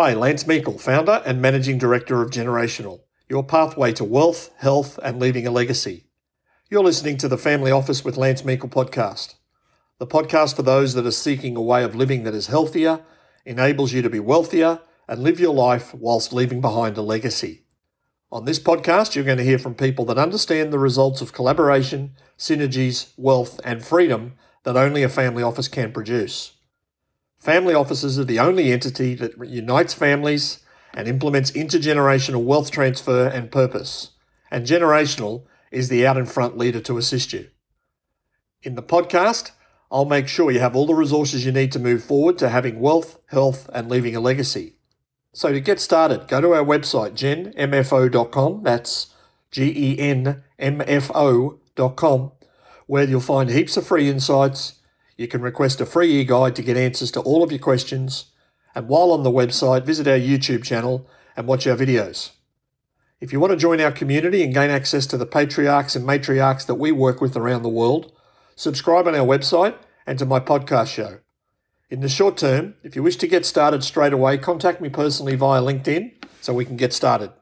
Hi, Lance Meikle, founder and managing director of Generational, your pathway to wealth, health, and leaving a legacy. You're listening to the Family Office with Lance Meikle podcast, the podcast for those that are seeking a way of living that is healthier, enables you to be wealthier, and live your life whilst leaving behind a legacy. On this podcast, you're going to hear from people that understand the results of collaboration, synergies, wealth, and freedom that only a family office can produce. Family offices are the only entity that unites families and implements intergenerational wealth transfer and purpose. And generational is the out in front leader to assist you. In the podcast, I'll make sure you have all the resources you need to move forward to having wealth, health, and leaving a legacy. So to get started, go to our website, genmfo.com. That's G E N M F O.com, where you'll find heaps of free insights you can request a free e-guide to get answers to all of your questions. And while on the website, visit our YouTube channel and watch our videos. If you want to join our community and gain access to the patriarchs and matriarchs that we work with around the world, subscribe on our website and to my podcast show. In the short term, if you wish to get started straight away, contact me personally via LinkedIn so we can get started.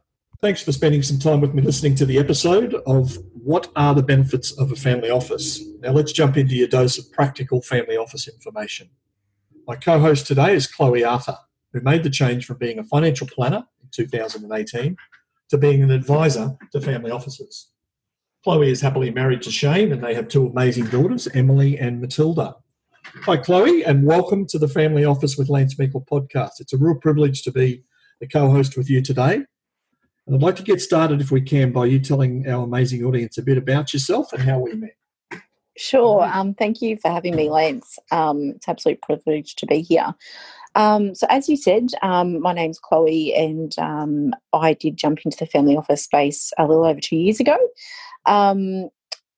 Thanks for spending some time with me listening to the episode of What Are the Benefits of a Family Office? Now, let's jump into your dose of practical family office information. My co host today is Chloe Arthur, who made the change from being a financial planner in 2018 to being an advisor to family offices. Chloe is happily married to Shane, and they have two amazing daughters, Emily and Matilda. Hi, Chloe, and welcome to the Family Office with Lance Meikle podcast. It's a real privilege to be the co host with you today. I'd like to get started, if we can, by you telling our amazing audience a bit about yourself and how we met. Sure. Um, thank you for having me, Lance. Um, it's absolute privilege to be here. Um, so, as you said, um, my name's Chloe, and um, I did jump into the family office space a little over two years ago. Um,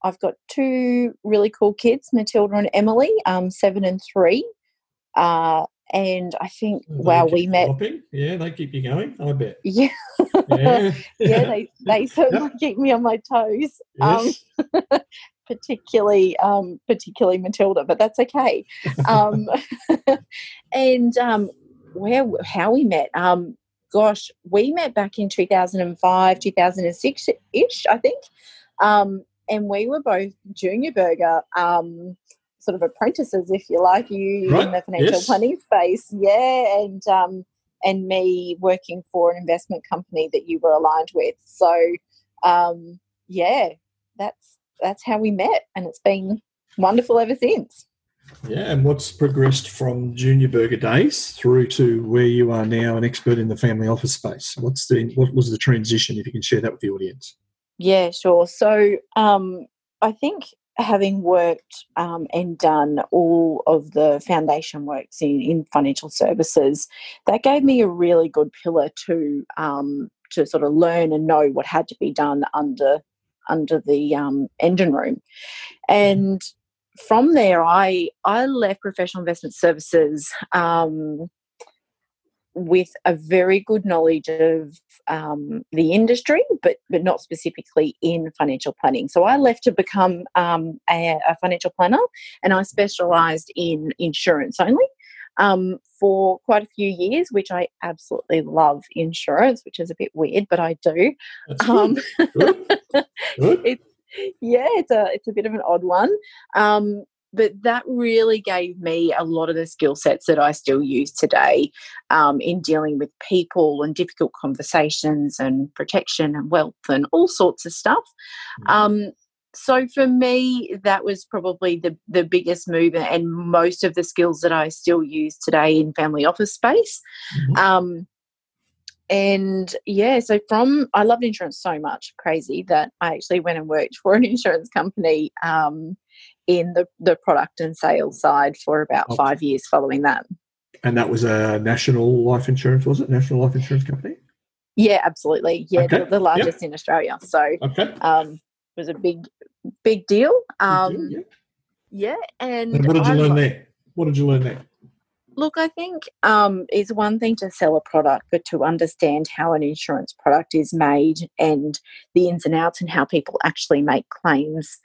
I've got two really cool kids, Matilda and Emily, seven and three. Uh, and I think They wow, we met. hopping. Yeah, they keep you going. I bet. Yeah, Yeah, yeah, they they certainly keep me on my toes. Um, yes. particularly um, particularly Matilda, but that's okay. Um, and um, where how we met? Um, gosh, we met back in two thousand and five, two thousand and six ish, I think. Um, and we were both junior burger. Um, sort of apprentices, if you like, you Right, in the financial yes. planning space, yeah, and um, and me working for an investment company that you were aligned with. So, um, yeah, that's that's how we met, and it's been wonderful ever since. Yeah, and what's progressed from junior burger days through to where you are now, an expert in the family office space? What's the what was the transition? If you can share that with the audience. Yeah, sure. So, um, I think having worked um, and done all of the foundation works in, in financial services, that gave me a really good pillar to um, to sort of learn and know what had to be done under under the um, engine room, and from there, I I left professional investment services um, with a very good knowledge of um, the industry, but but not specifically in financial planning. So I left to become um, a, a financial planner, and I specialised in insurance only. Um, for quite a few years, which I absolutely love insurance, which is a bit weird, but I do. Um, good. Good. Good. it's yeah, it's a it's a bit of an odd one. But that really gave me a lot of the skill sets that I still use today um, in dealing with people and difficult conversations and protection and wealth and all sorts of stuff. Um, so for me, that was probably the the biggest move and most of the skills that I still use today in family office space. Mhm. Um, and yeah, so from I loved insurance so much, crazy that I actually went and worked for an insurance company um, in the the product and sales side for about Okay. five years following that. And that was a national life insurance, was it? National life insurance company. Yeah, absolutely. Yeah, Okay, the, the largest in Australia. So Okay. um, it was a big big deal. Um, Yeah. yeah, and, And what did you I learn there? What did you learn there? Look, I think um, it's one thing to sell a product, but to understand how an insurance product is made and the ins and outs and how people actually make claims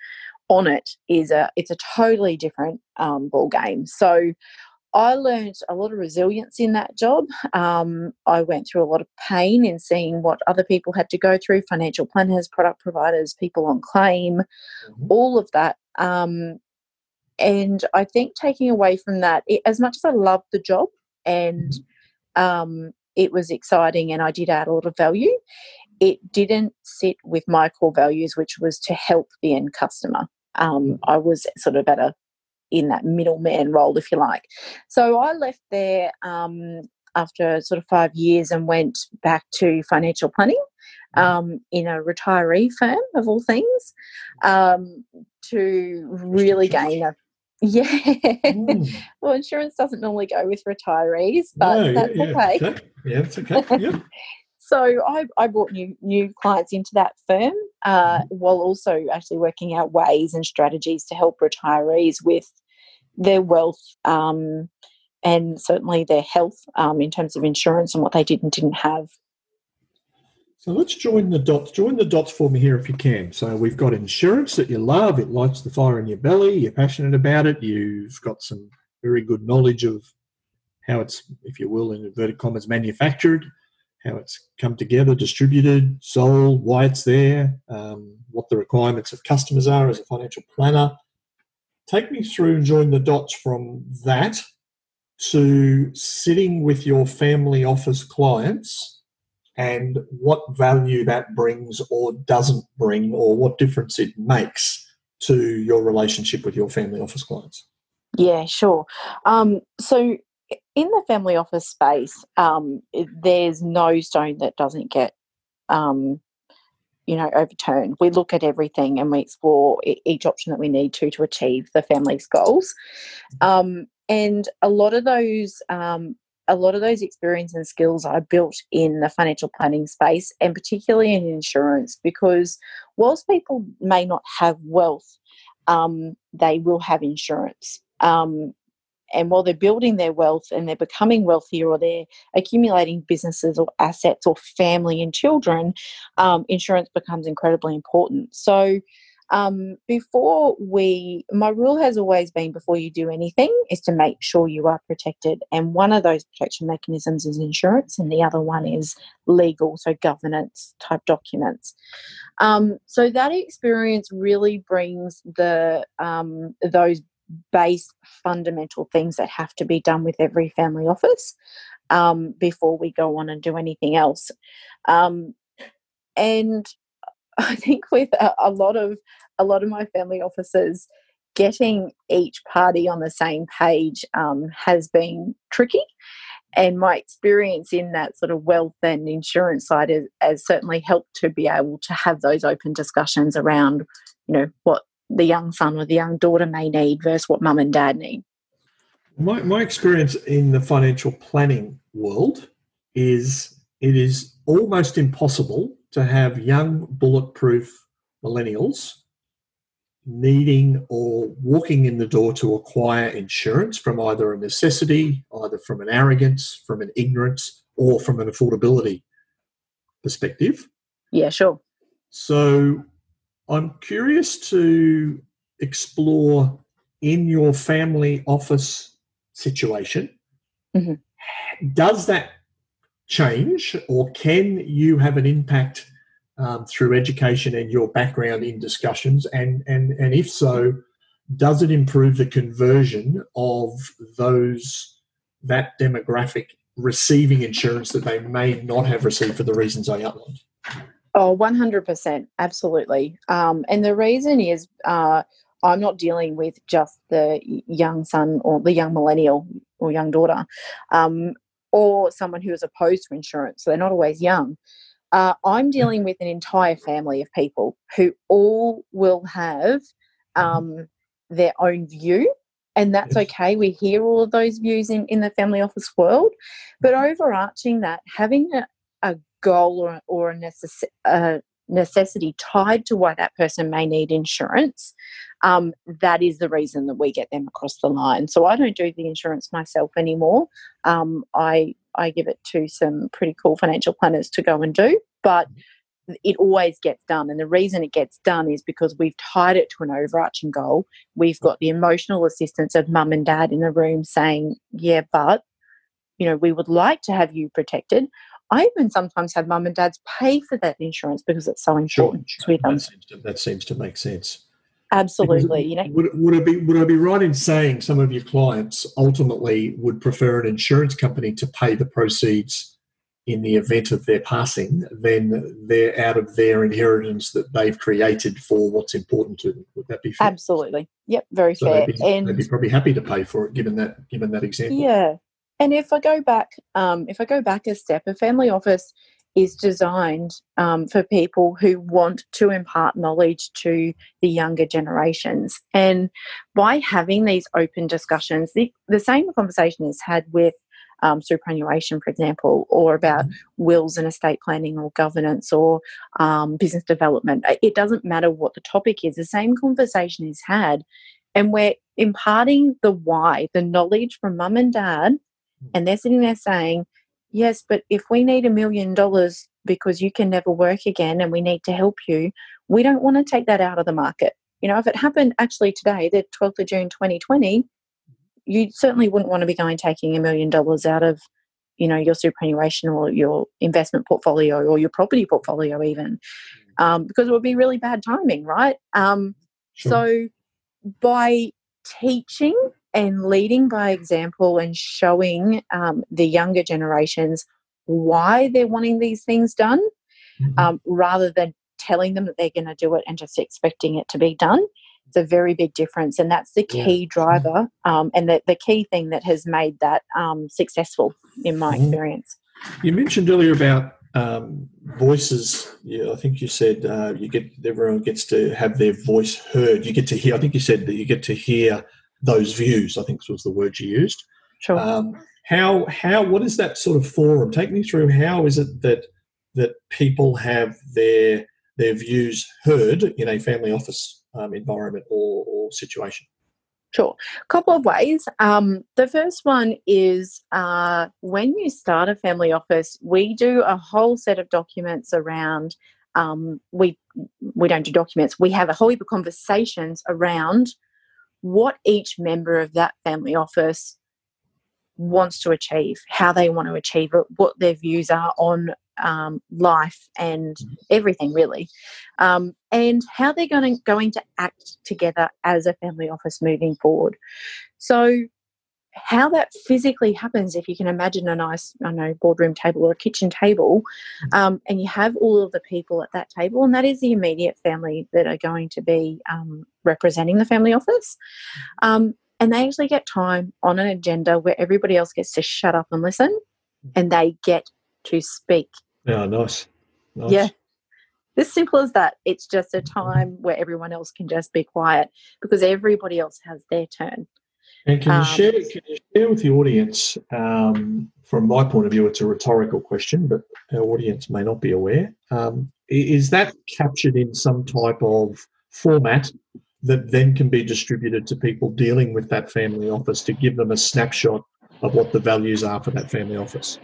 on it is a it's a totally different um, ball game. So I learned a lot of resilience in that job. Um, I went through a lot of pain in seeing what other people had to go through financial planners, product providers, people on claim, mm-hmm. all of that. Um, and I think taking away from that, it, as much as I loved the job and mm-hmm. um, it was exciting and I did add a lot of value, it didn't sit with my core values, which was to help the end customer. Um, mm-hmm. I was sort of at a in that middleman role, if you like. So I left there um, after sort of five years and went back to financial planning mm-hmm. um, in a retiree firm of all things um, to really gain a yeah. Mm. well, insurance doesn't normally go with retirees, but no, that's yeah, okay. Yeah, it's okay. Yeah. so I, I brought new new clients into that firm uh, mm-hmm. while also actually working out ways and strategies to help retirees with their wealth um, and certainly their health um, in terms of insurance and what they did and didn't have. So let's join the dots. Join the dots for me here if you can. So we've got insurance that you love. It lights the fire in your belly. You're passionate about it. You've got some very good knowledge of how it's, if you will, in inverted commas, manufactured, how it's come together, distributed, sold, why it's there, um, what the requirements of customers are as a financial planner. Take me through and join the dots from that to sitting with your family office clients and what value that brings or doesn't bring or what difference it makes to your relationship with your family office clients. Yeah, sure. Um, so in the family office space, um, there's no stone that doesn't get um, you know overturned. We look at everything and we explore each option that we need to to achieve the family's goals. Um, and a lot of those um, a lot of those experience and skills are built in the financial planning space and particularly in insurance because whilst people may not have wealth um, they will have insurance. Um, and while they're building their wealth and they're becoming wealthier or they're accumulating businesses or assets or family and children, um, insurance becomes incredibly important. So, um, before we, my rule has always been before you do anything is to make sure you are protected. And one of those protection mechanisms is insurance, and the other one is legal, so governance type documents. Um, so that experience really brings the um, those base fundamental things that have to be done with every family office um, before we go on and do anything else. Um, and I think with a, a, lot of a lot of my family offices, getting each party on the same page um, has been tricky. And my experience in that sort of wealth and insurance side has, has certainly helped to be able to have those open discussions around, you know, what the young son or the young daughter may need versus what mum and dad need. My, my experience in the financial planning world is it is almost impossible to have young bulletproof millennials needing or walking in the door to acquire insurance from either a necessity, either from an arrogance, from an ignorance, or from an affordability perspective. Yeah, sure. So I'm curious to explore in your family office situation. Mm-hmm. Does that change, or can you have an impact um, through education and your background in discussions? And, and, and if so, does it improve the conversion of those that demographic receiving insurance that they may not have received for the reasons I outlined? Oh, 100%. Absolutely. Um, and the reason is uh, I'm not dealing with just the young son or the young millennial or young daughter um, or someone who is opposed to insurance. So they're not always young. Uh, I'm dealing with an entire family of people who all will have um, their own view. And that's okay. We hear all of those views in, in the family office world. But overarching that, having a, a goal or, or a, necess- a necessity tied to why that person may need insurance, um, that is the reason that we get them across the line. So I don't do the insurance myself anymore. Um, I I give it to some pretty cool financial planners to go and do. But it always gets done. And the reason it gets done is because we've tied it to an overarching goal. We've got the emotional assistance of mum and dad in the room saying, yeah, but, you know, we would like to have you protected. I even sometimes have mum and dads pay for that insurance because it's so important sure. to them. That seems to, that seems to make sense. Absolutely. you know, would, would, I be, would I be right in saying some of your clients ultimately would prefer an insurance company to pay the proceeds in the event of their passing, then they're out of their inheritance that they've created for what's important to them. Would that be fair? Absolutely. Yep, very so fair. They'd be, and they'd be probably happy to pay for it, given that given that example. Yeah, and if I go back, um, if I go back a step, a family office is designed um, for people who want to impart knowledge to the younger generations. And by having these open discussions, the, the same conversation is had with um, superannuation, for example, or about mm-hmm. wills and estate planning or governance or um, business development. It doesn't matter what the topic is, the same conversation is had. And we're imparting the why, the knowledge from mum and dad. And they're sitting there saying, Yes, but if we need a million dollars because you can never work again and we need to help you, we don't want to take that out of the market. You know, if it happened actually today, the 12th of June 2020, you certainly wouldn't want to be going taking a million dollars out of you know your superannuation or your investment portfolio or your property portfolio even mm. um, because it would be really bad timing right um, sure. so by teaching and leading by example and showing um, the younger generations why they're wanting these things done mm-hmm. Um, rather than telling them that they're going to do it and just expecting it to be done it's a very big difference, and that's the key yeah. driver um, and the, the key thing that has made that um, successful in my mm-hmm. experience. You mentioned earlier about um, voices. Yeah, I think you said uh, you get everyone gets to have their voice heard. You get to hear. I think you said that you get to hear those views. I think was the word you used. Sure. Um, how how what is that sort of forum? Take me through. How is it that that people have their their views heard in a family office um, environment or, or, situation? Sure. A couple of ways. Um, the first one is uh, when you start a family office, we do a whole set of documents around. Um, we we don't do documents. We have a whole heap of conversations around what each member of that family office wants to achieve, how they want to achieve it, what their views are on um, life and everything really, um, and how they're going to, going to act together as a family office moving forward. So, how that physically happens, if you can imagine a nice, I know, boardroom table or a kitchen table, mm-hmm. um, and you have all of the people at that table, and that is the immediate family that are going to be um, representing the family office. Um, and they actually get time on an agenda where everybody else gets to shut up and listen and they get to speak. Yeah, nice. nice. Yeah. As simple as that. It's just a time where everyone else can just be quiet because everybody else has their turn. And can you um, share can you share with the audience, um, from my point of view, it's a rhetorical question, but our audience may not be aware. Um, is that captured in some type of format that then can be distributed to people dealing with that family office to give them a snapshot of what the values are for that family office?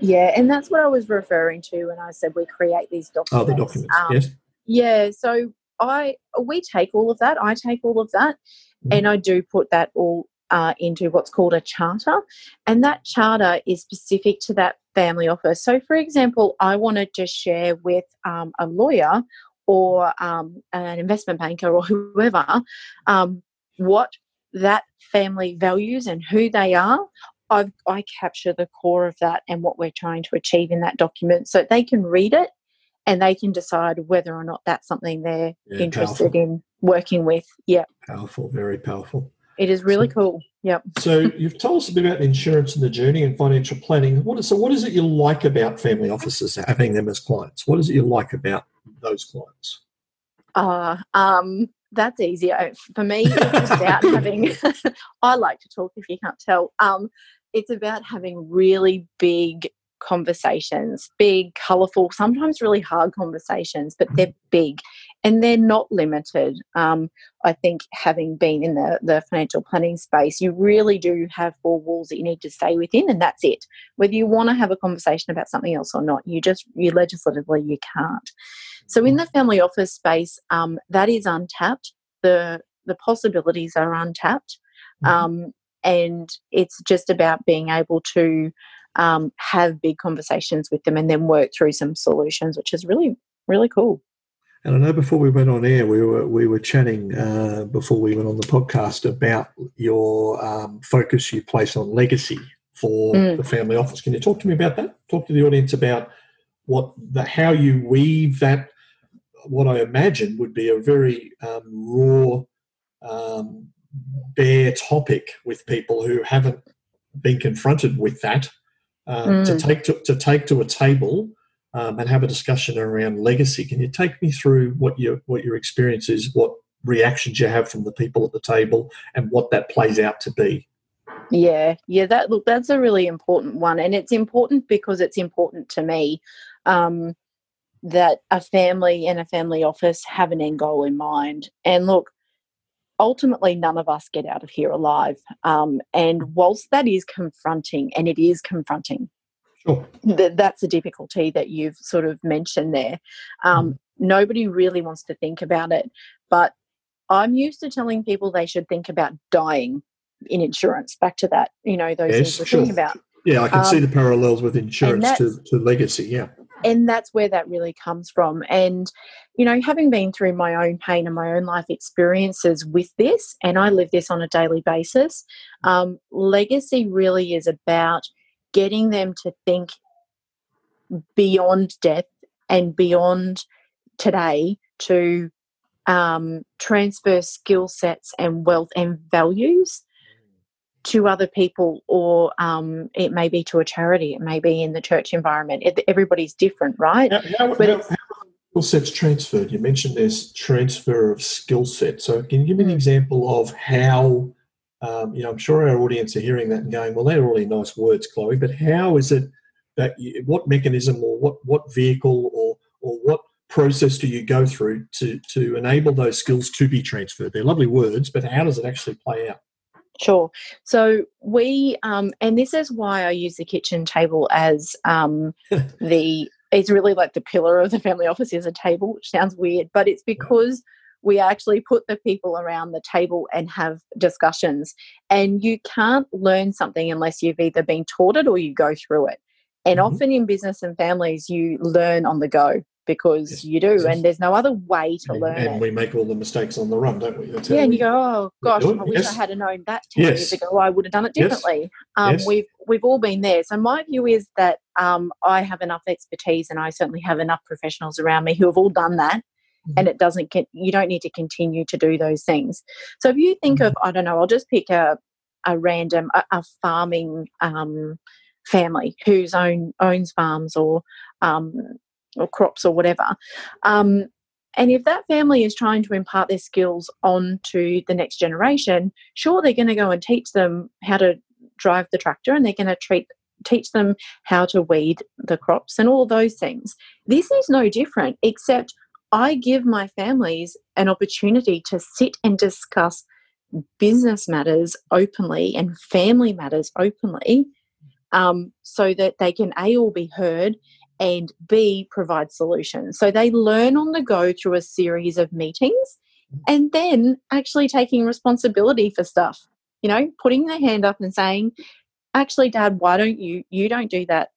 Yeah, and that's what I was referring to when I said we create these documents. Oh, the documents, um, yes. Yeah, so I we take all of that. I take all of that, mm-hmm. and I do put that all uh, into what's called a charter, and that charter is specific to that family office. So, for example, I wanted to share with um, a lawyer or um, an investment banker or whoever um, what that family values and who they are I've, I capture the core of that and what we're trying to achieve in that document so they can read it and they can decide whether or not that's something they're yeah, interested powerful. in working with. Yeah. Powerful, very powerful. It is really cool. Yep. so you've told us a bit about the insurance and the journey and financial planning. What is, so what is it you like about family offices having them as clients? What is it you like about those clients? Uh, um, that's easier for me. It's about having. I like to talk if you can't tell. Um, it's about having really big conversations, big, colorful, sometimes really hard conversations, but they're big. And they're not limited. Um, I think having been in the, the financial planning space, you really do have four walls that you need to stay within, and that's it. Whether you want to have a conversation about something else or not, you just you legislatively you can't. So in the family office space, um, that is untapped. The the possibilities are untapped, mm-hmm. um, and it's just about being able to um, have big conversations with them and then work through some solutions, which is really really cool. And I know before we went on air, we were we were chatting uh, before we went on the podcast about your um, focus you place on legacy for mm. the family office. Can you talk to me about that? Talk to the audience about what the how you weave that. What I imagine would be a very um, raw, um, bare topic with people who haven't been confronted with that mm. to take to, to take to a table um, and have a discussion around legacy. Can you take me through what your what your experience is, what reactions you have from the people at the table, and what that plays out to be? Yeah, yeah. That look, that's a really important one, and it's important because it's important to me um, that a family and a family office have an end goal in mind. And look, ultimately, none of us get out of here alive. Um, and whilst that is confronting, and it is confronting, Sure. Th- that's a difficulty that you've sort of mentioned there. Um, mm. Nobody really wants to think about it, but I'm used to telling people they should think about dying in insurance. Back to that, you know, those yes, things we're sure. thinking about. Yeah, I can um, see the parallels with insurance to, to legacy. Yeah. And that's where that really comes from. And, you know, having been through my own pain and my own life experiences with this, and I live this on a daily basis, um, legacy really is about getting them to think beyond death and beyond today to um, transfer skill sets and wealth and values to other people, or um, it may be to a charity, it may be in the church environment. It, everybody's different, right? How, how, but how, skill sets transferred? You mentioned there's transfer of skill sets. So, can you give me an mm. example of how um, you know, I'm sure our audience are hearing that and going, well, they're really nice words, Chloe, but how is it that, you, what mechanism or what, what vehicle or, or what process do you go through to, to enable those skills to be transferred? They're lovely words, but how does it actually play out? Sure. So we, um, and this is why I use the kitchen table as um, the, it's really like the pillar of the family office is a table, which sounds weird, but it's because we actually put the people around the table and have discussions. And you can't learn something unless you've either been taught it or you go through it. And mm-hmm. often in business and families, you learn on the go because yes. you do, yes. and there's no other way to and, learn and it. we make all the mistakes on the run, don't we? That's yeah, and you go, oh gosh, I wish yes. I had known that ten years ago. I would have done it differently. Um, we've we've all been there. So my view is that um, I have enough expertise, and I certainly have enough professionals around me who have all done that and it doesn't get you don't need to continue to do those things. So if you think of i don't know i'll just pick a, a random a, a farming um, family whose own owns farms or um, or crops or whatever um, and if that family is trying to impart their skills on to the next generation sure they're going to go and teach them how to drive the tractor and they're going to treat teach them how to weed the crops and all those things. This is no different except I give my families an opportunity to sit and discuss business matters openly and family matters openly um, so that they can A, all be heard and B, provide solutions. So they learn on the go through a series of meetings and then actually taking responsibility for stuff. You know, putting their hand up and saying, actually, dad, why don't you, you don't do that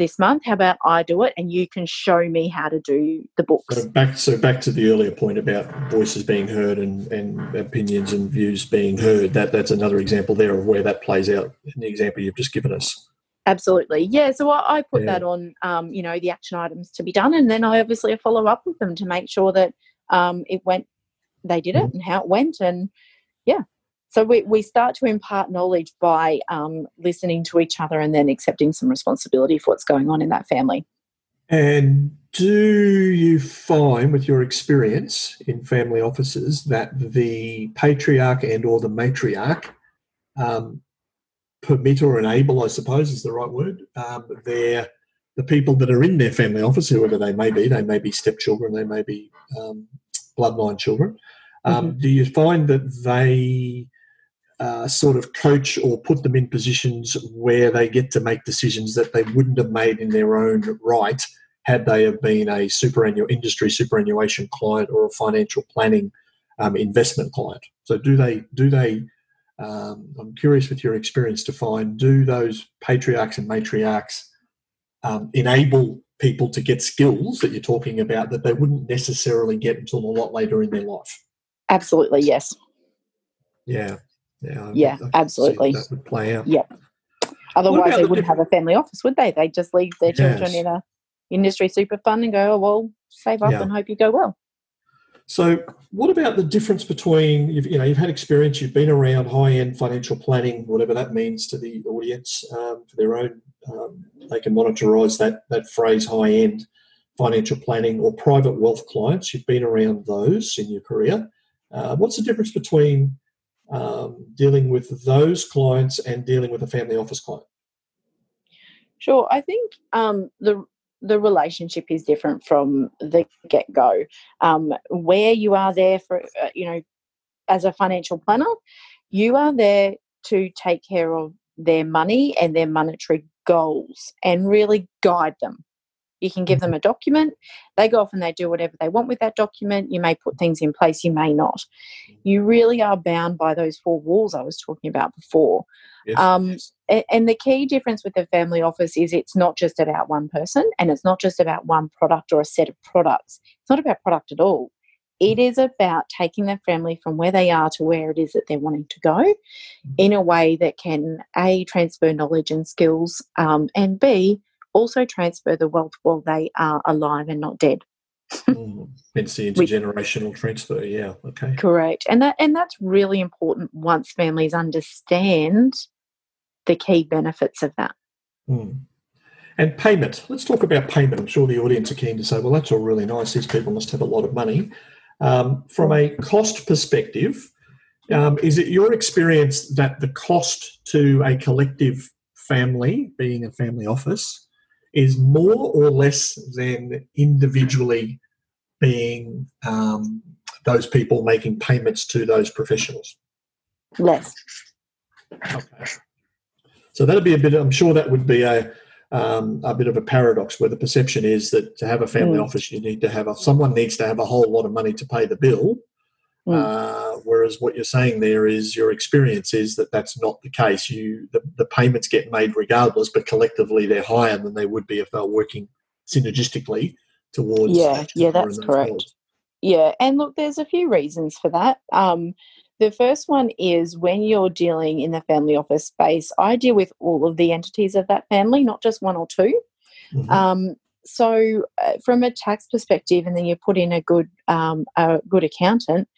this month. How about I do it and you can show me how to do the books? So back, so back to the earlier point about voices being heard and, and opinions and views being heard. That that's another example there of where that plays out in the example you've just given us. Absolutely, yeah. So I, I put yeah. that on, um, you know, the action items to be done, and then I obviously follow up with them to make sure that um, it went, they did it, mm-hmm. and how it went, and yeah, so we, we start to impart knowledge by um, listening to each other and then accepting some responsibility for what's going on in that family. And do you find, with your experience in family offices, that the patriarch and or the matriarch um, permit or enable, I suppose is the right word, um, their the people that are in their family office, whoever they may be, they may be stepchildren, they may be um, bloodline children. Um, mm-hmm. Do you find that they uh, sort of coach or put them in positions where they get to make decisions that they wouldn't have made in their own right had they have been a superannuation industry superannuation client or a financial planning um, investment client. So do they do they? Um, I'm curious with your experience to find do those patriarchs and matriarchs um, enable people to get skills that you're talking about that they wouldn't necessarily get until a lot later in their life. Absolutely, yes. Yeah, yeah, yeah, absolutely. That would play out. Yeah. Otherwise, they wouldn't have a family office, would they? They'd just leave their children yes. in a industry super fund and go, oh, well, save up yeah. and hope you go well. So, what about the difference between you've, you know you've had experience, you've been around high end financial planning, whatever that means to the audience um, for their own, um, they can monetize that that phrase high end financial planning or private wealth clients. You've been around those in your career. Uh, what's the difference between um, dealing with those clients and dealing with a family office client? Sure, I think um, the the relationship is different from the get go. Um, where you are there for, uh, you know, as a financial planner, you are there to take care of their money and their monetary goals and really guide them. You can give them a document. They go off and they do whatever they want with that document. You may put things in place, you may not. You really are bound by those four walls I was talking about before. Yes, um, yes. And the key difference with the family office is it's not just about one person and it's not just about one product or a set of products. It's not about product at all. It mm. about taking the family from where they are to where it is that they're wanting to go mm-hmm. in a way that can A, transfer knowledge and skills, um, and B, also transfer the wealth while they are alive and not dead. mm, hence the intergenerational transfer. Yeah. Okay. Correct, and that and that's really important once families understand the key benefits of that. Mm. And payment. Let's talk about payment. I'm sure the audience are keen to say, "Well, that's all really nice. These people must have a lot of money." Um, from a cost perspective, um, is it your experience that the cost to a collective family, being a family office, is more or less than individually being um, those people making payments to those professionals? Less. Okay. So that'd be a bit. I'm sure that would be a um, a bit of a paradox where the perception is that to have a family mm. office, you need to have a, someone needs to have a whole lot of money to pay the bill, Mm. Uh, whereas what you're saying there is your experience is that that's not the case. You the, the payments get made regardless, but collectively they're higher than they would be if they're working synergistically towards. Yeah, yeah, that's correct. Goals. Yeah, and look, there's a few reasons for that. Um, the first one is when you're dealing in the family office space, I deal with all of the entities of that family, not just one or 2 mm-hmm. um, so, uh, from a tax perspective, and then you put in a good um, a good accountant,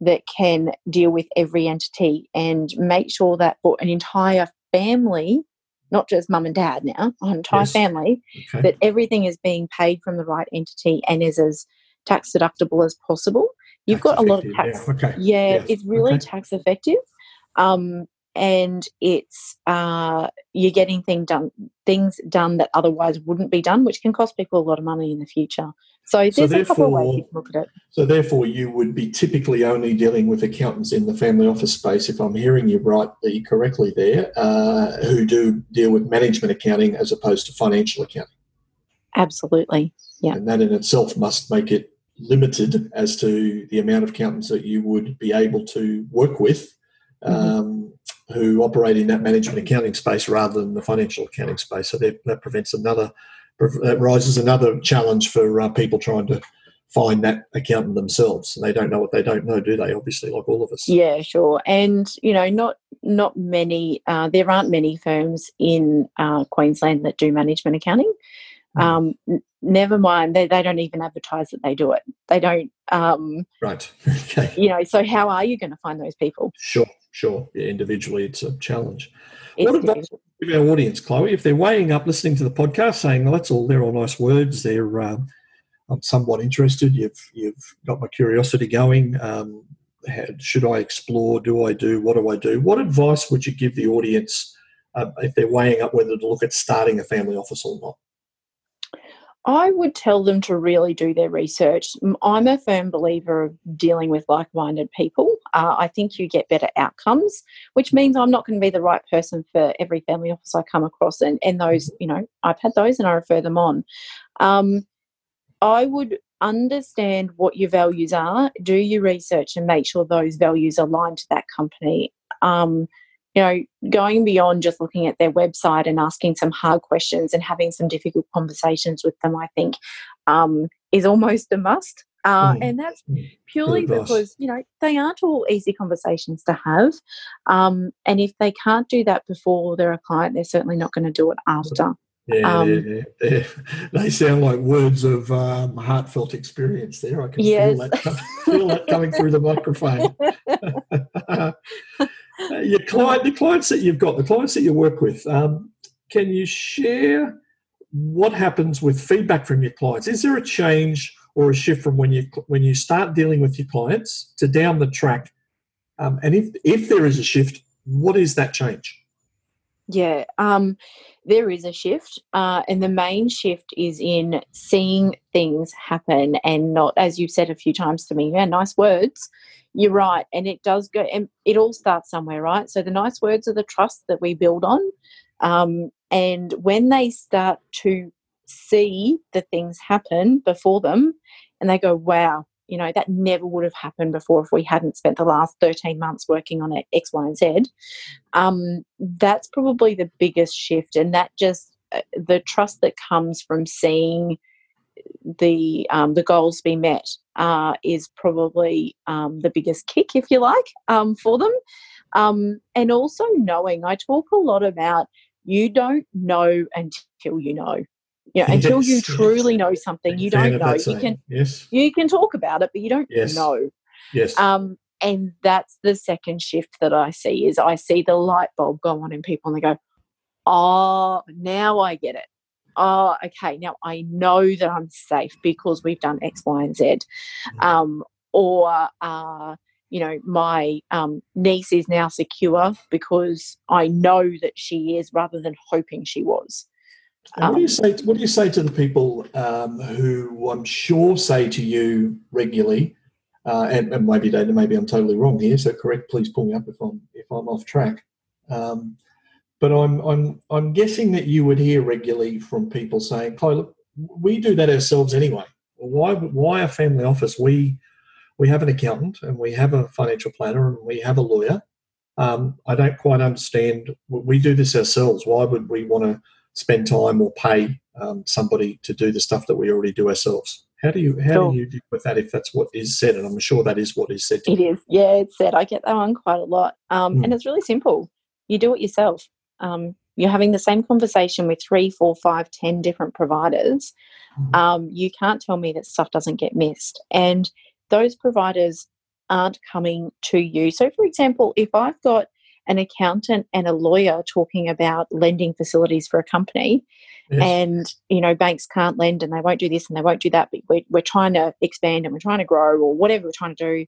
that can deal with every entity and make sure that for an entire family, not just mum and dad now, an entire yes. family, okay. that everything is being paid from the right entity and is as tax deductible as possible. You've tax got a lot of tax. Yeah, okay. yeah yes. it's really okay. tax effective. Um, and it's uh, you're getting thing done, things done that otherwise wouldn't be done, which can cost people a lot of money in the future. So there's so a couple of ways you can look at it. So therefore, you would be typically only dealing with accountants in the family office space, if I'm hearing you rightly correctly there, uh, who do deal with management accounting as opposed to financial accounting. Absolutely, yeah. And that in itself must make it limited as to the amount of accountants that you would be able to work with. Mm-hmm. Um, who operate in that management accounting space rather than the financial accounting space. So that prevents another, that rises another challenge for uh, people trying to find that accountant themselves. And they don't know what they don't know, do they? Obviously, like all of us. Yeah, sure. And you know, not not many. Uh, there aren't many firms in uh, Queensland that do management accounting. Mm. Um, n- never mind, they, they don't even advertise that they do it. They don't. Um, right. okay. You know, so how are you going to find those people? Sure sure, yeah, individually it's a challenge. It's what advice give our audience, Chloe, if they're weighing up listening to the podcast, saying, well, "That's all. They're all nice words. They're um, I'm somewhat interested. You've you've got my curiosity going. Um, should I explore? Do I do? What do I do? What advice would you give the audience uh, if they're weighing up whether to look at starting a family office or not? I would tell them to really do their research. I'm a firm believer of dealing with like minded people. Uh, I think you get better outcomes, which means I'm not going to be the right person for every family office I come across. And, and those, you know, I've had those and I refer them on. Um, I would understand what your values are, do your research, and make sure those values align to that company. Um, you know, going beyond just looking at their website and asking some hard questions and having some difficult conversations with them, I think um, is almost a must. Uh, mm. And that's mm. purely because, you know, they aren't all easy conversations to have. Um, and if they can't do that before they're a client, they're certainly not going to do it after. Yeah, um, they're, they're, they sound like words of um, heartfelt experience there. I can yes. feel, that, feel that coming through the microphone. Uh, your client, the clients that you've got, the clients that you work with, um, can you share what happens with feedback from your clients? Is there a change or a shift from when you when you start dealing with your clients to down the track? Um, and if if there is a shift, what is that change? Yeah, um, there is a shift, uh, and the main shift is in seeing things happen and not, as you've said a few times to me, yeah, nice words, you're right. And it does go, and it all starts somewhere, right? So the nice words are the trust that we build on. Um, and when they start to see the things happen before them and they go, wow, you know, that never would have happened before if we hadn't spent the last 13 months working on it, X, Y, and Z. Um, that's probably the biggest shift. And that just, uh, the trust that comes from seeing the um, the goals be met uh, is probably um, the biggest kick, if you like, um, for them. Um, and also knowing, I talk a lot about you don't know until you know. You know, until you truly know something, you don't know. You can yes. you can talk about it, but you don't yes. know. Yes. Um, and that's the second shift that I see is I see the light bulb go on in people and they go, Oh, now I get it oh, okay, now I know that I'm safe because we've done X, Y, and Z. Mm-hmm. Um, or, uh, you know, my um, niece is now secure because I know that she is rather than hoping she was. Um, what do you um, say? To, what do you say to the people um, who I'm sure say to you regularly, uh, and, and, maybe they, maybe I'm totally wrong here. So correct, please pull me up if I'm if I'm off track. Um, but I'm I'm I'm guessing that you would hear regularly from people saying, "Chloe, look, we do that ourselves anyway. Why why a family office? We we have an accountant and we have a financial planner and we have a lawyer. Um, I don't quite understand. We do this ourselves. Why would we want to spend time or pay um, somebody to do the stuff that we already do ourselves? How do you how do you deal with that if that's what is said? And I'm sure that is what is said. It is, yeah, it's said. I get that one quite a lot, um, mm. and it's really simple. You do it yourself um, you're having the same conversation with three, four, five, ten different providers, mm-hmm. um, you can't tell me that stuff doesn't get missed. And those providers aren't coming to you. So, for example, if I've got an accountant and a lawyer talking about lending facilities for a company, yes. and you know banks can't lend and they won't do this and they won't do that, but we're, we're trying to expand and we're trying to grow or whatever we're trying to do.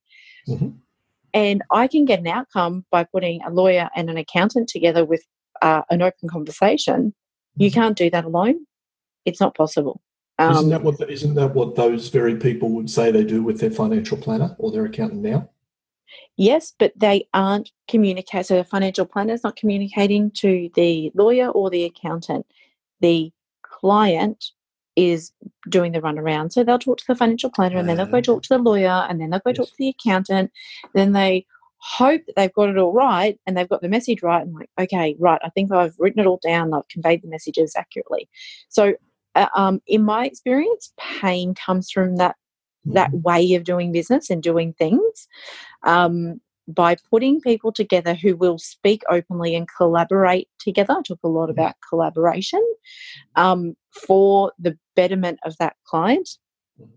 Mm-hmm. And I can get an outcome by putting a lawyer and an accountant together with uh, an open conversation. You mm-hmm. can't do that alone. It's not possible. Um, isn't that what isn't that what those very people would say they do with their financial planner or their accountant now? Yes, but they aren't communicating. So the financial planner is not communicating to the lawyer or the accountant. The client is doing the runaround. So they'll talk to the financial planner and then they'll go ah. talk to the lawyer and then they'll go yes. talk to the accountant. Then they hope that they've got it all right and they've got the message right and like okay right i think i've written it all down i've conveyed the messages accurately so uh, um, in my experience pain comes from that that mm-hmm. way of doing business and doing things um, by putting people together who will speak openly and collaborate together i talk a lot mm-hmm. about collaboration um, for the betterment of that client mm-hmm.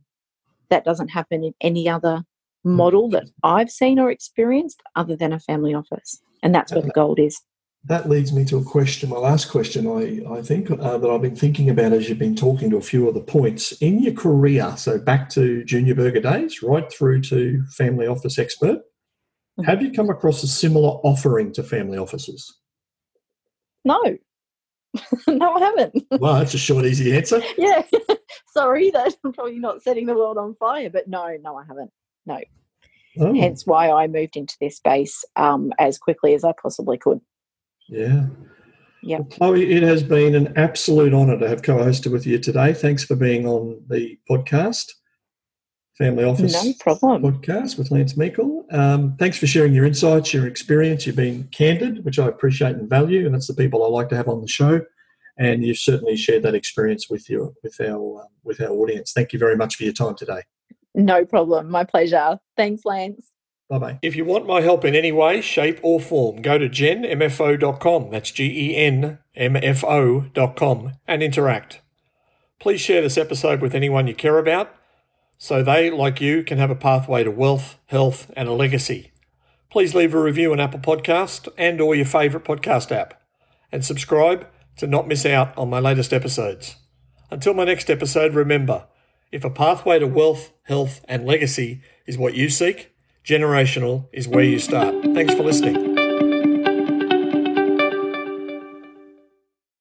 that doesn't happen in any other model that I've seen or experienced other than a family office. And that's where the gold is. That leads me to a question, my last question, I, I think, uh, that I've been thinking about as you've been talking to a few of the points. In your career, so back to junior burger days, right through to family office expert, mm-hmm. have you come across a similar offering to family offices? No. no, I haven't. Well, that's a short, easy answer. yeah. Sorry that I'm probably not setting the world on fire, but no, no, I haven't. No. Oh, Hence why I moved into this space um, as quickly as I possibly could. yeah. Yeah. Well, Chloe, it has been an absolute honour to have co-hosted with you today. Thanks for being on the podcast, Family Office No problem. podcast with Lance Meikle. Um, thanks for sharing your insights, your experience. You've been candid, which I appreciate and value, and that's the people I like to have on the show. And you've certainly shared that experience with your with our um, with our audience. Thank you very much for your time today. No problem. My pleasure. Thanks, Lance. Bye bye. If you want my help in any way, shape, or form, go to genmfo.com. That's G E N M F O.com and interact. Please share this episode with anyone you care about so they, like you, can have a pathway to wealth, health, and a legacy. Please leave a review on Apple Podcast and or your favourite podcast app and subscribe to not miss out on my latest episodes. Until my next episode, remember, if a pathway to wealth, health, and legacy is what you seek, generational is where you start. Thanks for listening.